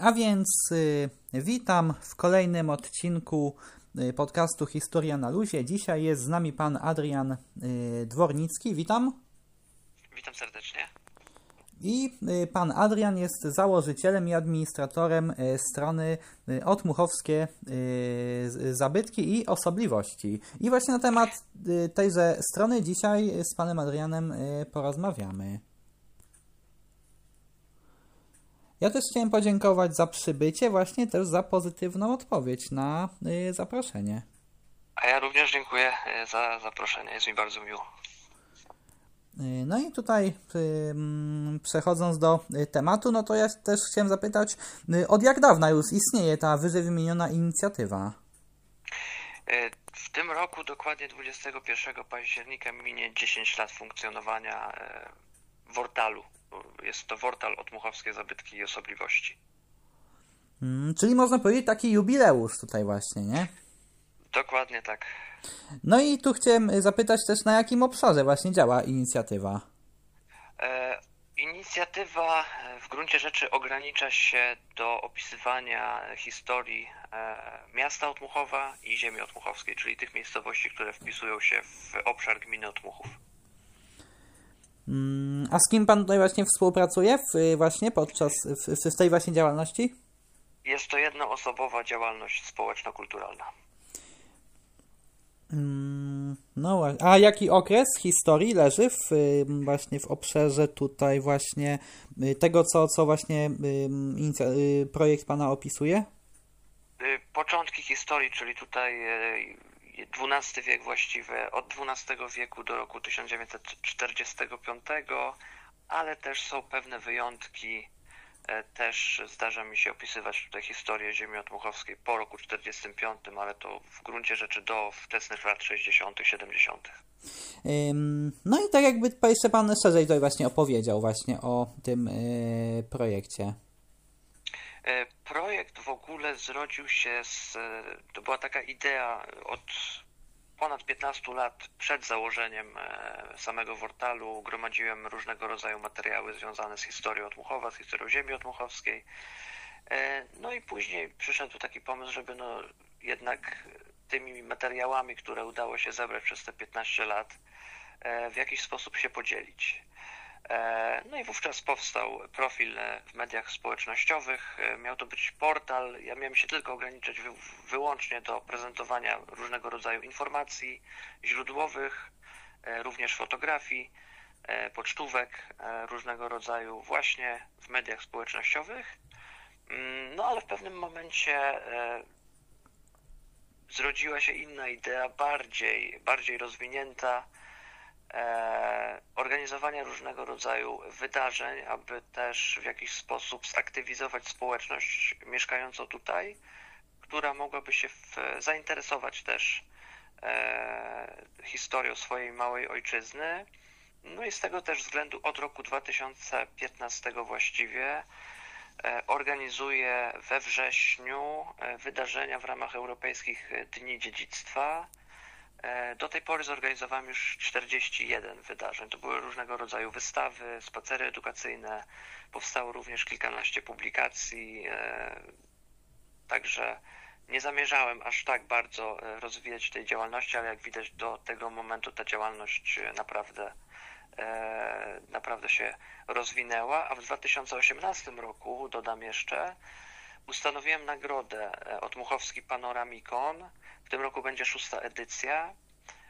A więc y, witam w kolejnym odcinku y, podcastu Historia na Luzie. Dzisiaj jest z nami pan Adrian y, Dwornicki. Witam. Witam serdecznie. I pan Adrian jest założycielem i administratorem strony Otmuchowskie Zabytki i Osobliwości. I właśnie na temat tejże strony dzisiaj z panem Adrianem porozmawiamy. Ja też chciałem podziękować za przybycie, właśnie też za pozytywną odpowiedź na y, zaproszenie. A ja również dziękuję y, za zaproszenie, jest mi bardzo miło. Y, no i tutaj mm, przechodząc do tematu, no to ja też chciałem zapytać, od jak dawna już istnieje ta wyżej wymieniona inicjatywa? W tym roku, dokładnie 21 października, minie 10 lat funkcjonowania Wortalu, jest to Wortal Otmuchowskie Zabytki i Osobliwości. Hmm, czyli można powiedzieć taki jubileusz tutaj właśnie, nie? Dokładnie tak. No i tu chciałem zapytać też, na jakim obszarze właśnie działa inicjatywa? E, inicjatywa e, w gruncie rzeczy ogranicza się do opisywania historii e, miasta Otmuchowa i ziemi otmuchowskiej, czyli tych miejscowości, które wpisują się w obszar gminy Otmuchów. Mm, a z kim pan tutaj właśnie współpracuje w, właśnie podczas w, w tej właśnie działalności? Jest to jednoosobowa działalność społeczno-kulturalna. Mm, no a jaki okres historii leży w, właśnie w obszarze tutaj właśnie y, tego, co, co właśnie y, projekt pana opisuje? Y, początki historii, czyli tutaj XII wiek właściwie, od XII wieku do roku 1945, ale też są pewne wyjątki. E, też zdarza mi się opisywać tutaj historię ziemi otmuchowskiej po roku 45, ale to w gruncie rzeczy do wczesnych lat 60., 70. No i tak jakby Pan szerzej tutaj właśnie opowiedział właśnie o tym e, projekcie. E, projekt w ogóle zrodził się z. To była taka idea od ponad 15 lat przed założeniem e, samego portalu. Gromadziłem różnego rodzaju materiały związane z historią Otmuchowa, z historią ziemi otmuchowskiej. E, no i później przyszedł taki pomysł, żeby no jednak tymi materiałami, które udało się zebrać przez te 15 lat, w jakiś sposób się podzielić. E, no i wówczas powstał profil e, w mediach społecznościowych. E, miał to być portal. Ja miałem się tylko ograniczać wyłącznie do prezentowania różnego rodzaju informacji źródłowych, również fotografii, pocztówek różnego rodzaju właśnie w mediach społecznościowych. Mm, no ale w pewnym momencie zrodziła się inna idea, bardziej, bardziej rozwinięta organizowania różnego rodzaju wydarzeń, aby też w jakiś sposób zaktywizować społeczność mieszkającą tutaj, która mogłaby się w, zainteresować też e, historią swojej małej ojczyzny. No i z tego też względu od roku 2015 właściwie e, organizuje we wrześniu e, wydarzenia w ramach Europejskich Dni Dziedzictwa E, do tej pory zorganizowałem już 41 wydarzeń. To były różnego rodzaju wystawy, spacery edukacyjne. Powstało również kilkanaście publikacji. E, także nie zamierzałem aż tak bardzo e, rozwijać tej działalności, ale jak widać do tego momentu ta działalność naprawdę, naprawdę się rozwinęła. A w 2018 roku, dodam jeszcze, ustanowiłem nagrodę Otmuchowski Panoramikon w tym roku będzie szósta edycja.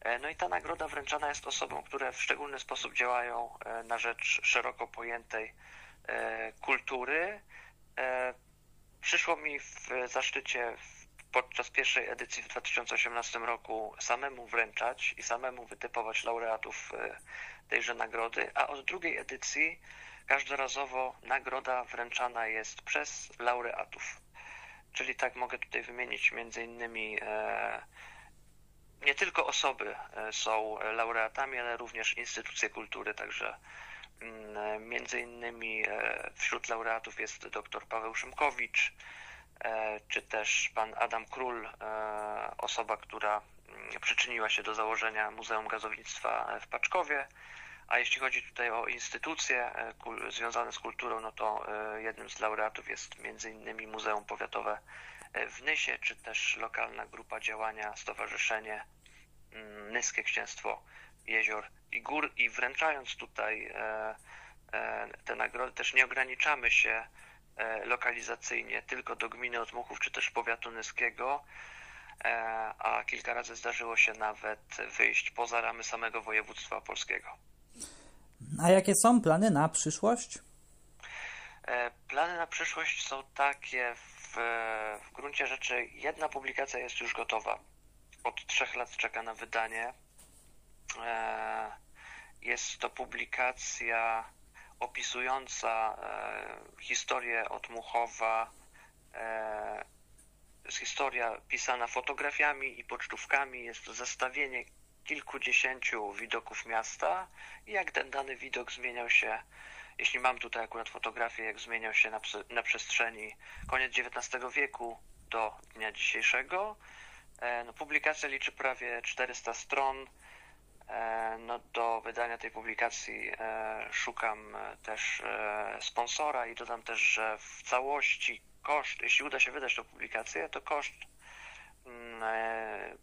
E, no i ta nagroda wręczana jest osobom, które w szczególny sposób działają e, na rzecz szeroko pojętej e, kultury. Przyszło mi w zaszczycie podczas pierwszej edycji w 2018 roku samemu wręczać i samemu wytypować laureatów tejże nagrody, a od drugiej edycji każdorazowo nagroda wręczana jest przez laureatów. Czyli tak mogę tutaj wymienić między innymi e, nie tylko osoby e, są laureatami, ale również instytucje kultury, także mm, między innymi e, wśród laureatów jest dr Paweł Szymkowicz, czy też pan Adam Król, osoba, która mm, przyczyniła się do założenia Muzeum Gazownictwa w Paczkowie, A jeśli chodzi tutaj o instytucje e, związane z kulturą, no to e, jednym z laureatów jest m.in. Muzeum Powiatowe e, w Nysie, czy też lokalna grupa działania, Stowarzyszenie mm, Nyskie Księstwo Jezior i Gór. I wręczając tutaj te nagrody, też nie ograniczamy się lokalizacyjnie tylko do gminy Otmuchów, czy też powiatu nyskiego, a kilka razy zdarzyło się nawet wyjść poza ramy samego województwa opolskiego. A jakie są plany na przyszłość? E, Plany na przyszłość są takie, w, w gruncie rzeczy jedna publikacja jest już gotowa. Od trzech lat czeka na wydanie. E, Jest to publikacja opisująca e, historię Otmuchowa, jest historia pisana fotografiami i pocztówkami. Jest to zestawienie kilkudziesięciu widoków miasta i jak ten dany widok zmieniał się jeśli mam tutaj akurat fotografię, jak zmieniał się na, na przestrzeni koniec XIX wieku do dnia dzisiejszego. E, No, publikacja liczy prawie 400 stron. E, No, do wydania tej publikacji e, szukam też sponsora i dodam też, że w całości koszt, jeśli uda się wydać tę publikację, to koszt mm,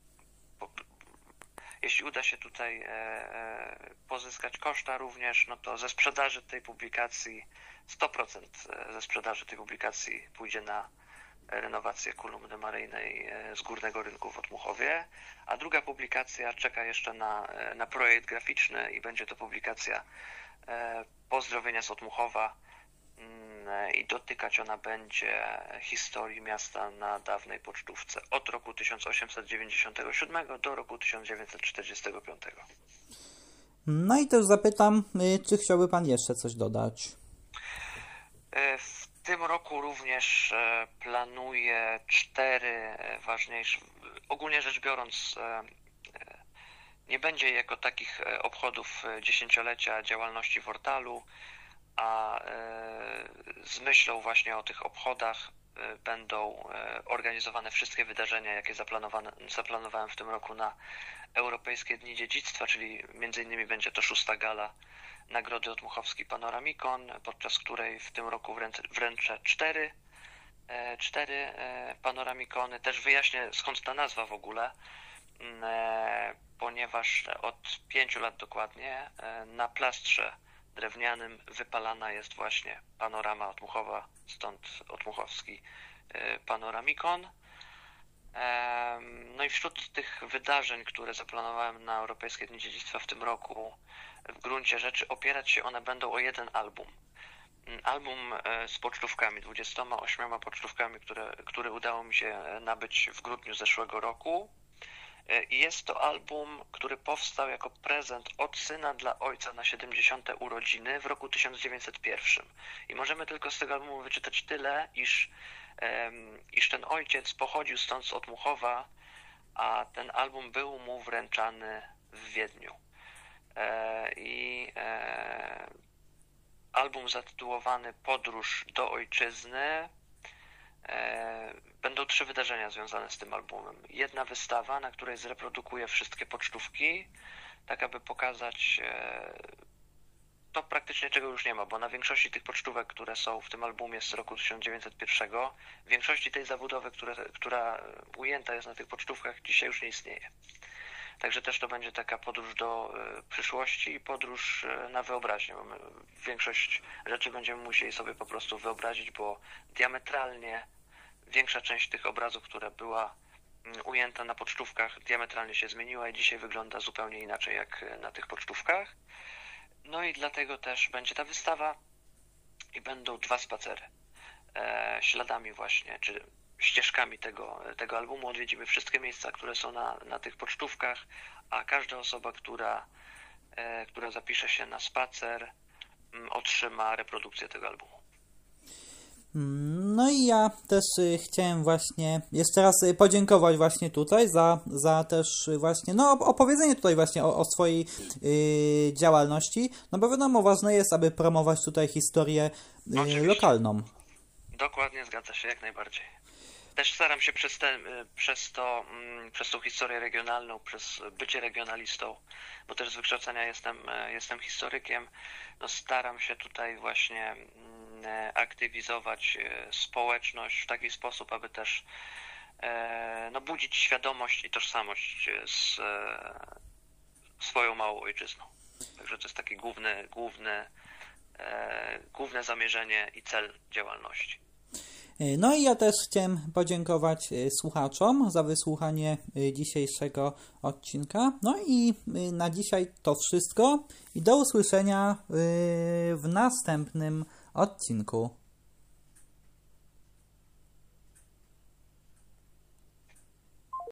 jeśli uda się tutaj e, e, pozyskać koszta również, no to ze sprzedaży tej publikacji 100% ze sprzedaży tej publikacji pójdzie na renowację kolumny maryjnej e, z Górnego Rynku w Otmuchowie, a druga publikacja czeka jeszcze na, e, na projekt graficzny i będzie to publikacja e, Pozdrowienia z Otmuchowa e, i dotykać ona będzie historii miasta na dawnej pocztówce od roku 1897 do roku 1945. No i też zapytam, y, czy chciałby Pan jeszcze coś dodać? E, W tym roku również e, planuję cztery ważniejsze, ogólnie rzecz biorąc, nie będzie jako takich obchodów dziesięciolecia działalności Wortalu, a e, z myślą właśnie o tych obchodach e, będą e, organizowane wszystkie wydarzenia, jakie zaplanowałem w tym roku na Europejskie Dni Dziedzictwa, czyli innymi będzie to szósta gala Nagrody Otmuchowski Panoramikon, podczas której w tym roku wręczę, cztery, cztery panoramikony. Też wyjaśnię skąd ta nazwa w ogóle, mm, ponieważ od pięciu lat dokładnie na plastrze drewnianym wypalana jest właśnie panorama Otmuchowa, stąd Otmuchowski e, Panoramikon. No i wśród tych wydarzeń, które zaplanowałem na Europejskie Dni Dziedzictwa w tym roku, w gruncie rzeczy opierać się one będą o jeden album. Mm, Album e, z pocztówkami, 28 pocztówkami, które, które udało mi się e, nabyć w grudniu zeszłego roku. E, jest to album, który powstał jako prezent od syna dla ojca na 70. urodziny w roku 1901. I możemy tylko z tego albumu wyczytać tyle, iż, em, iż ten ojciec pochodził stąd z Otmuchowa, a ten album był mu wręczany w Wiedniu. E, I e, album zatytułowany Podróż do Ojczyzny. E, Będą trzy wydarzenia związane z tym albumem. Jedna wystawa, na której zreprodukuję wszystkie pocztówki, tak aby pokazać e, to praktycznie czego już nie ma, bo na większości tych pocztówek, które są w tym albumie z roku 1901, w większości tej zabudowy, która ujęta jest na tych pocztówkach, dzisiaj już nie istnieje. Także też to będzie taka podróż do e, przyszłości i podróż na wyobraźnię, bo większość rzeczy będziemy musieli sobie po prostu wyobrazić, bo diametralnie większa część tych obrazów, która była mm, ujęta na pocztówkach, diametralnie się zmieniła i dzisiaj wygląda zupełnie inaczej jak e, na tych pocztówkach. No i dlatego też będzie ta wystawa i będą dwa spacery e, śladami właśnie, czy ścieżkami tego, tego albumu. Odwiedzimy wszystkie miejsca, które są na, na tych pocztówkach, a każda osoba, która, e, która zapisze się na spacer, mm, otrzyma reprodukcję tego albumu. No i ja też y, chciałem właśnie jeszcze raz y, podziękować właśnie tutaj za, za też y, właśnie, no op- opowiedzenie tutaj właśnie o, o swojej działalności, no bo wiadomo, ważne jest, aby promować tutaj historię lokalną. Dokładnie zgadza się, jak najbardziej. też staram się przez, te, przez to, mm, przez tą historię regionalną, przez bycie regionalistą, bo też z wykształcenia jestem, jestem historykiem, no staram się tutaj właśnie mm, aktywizować e, społeczność w taki sposób, aby też e, no, budzić świadomość i tożsamość z e, swoją małą ojczyzną. Także to jest takie główne, główne, e, główne zamierzenie i cel działalności. E, No i ja też chciałem podziękować e, słuchaczom za wysłuchanie e, dzisiejszego odcinka. No i e, na dzisiaj to wszystko i do usłyszenia e, w następnym odcinku.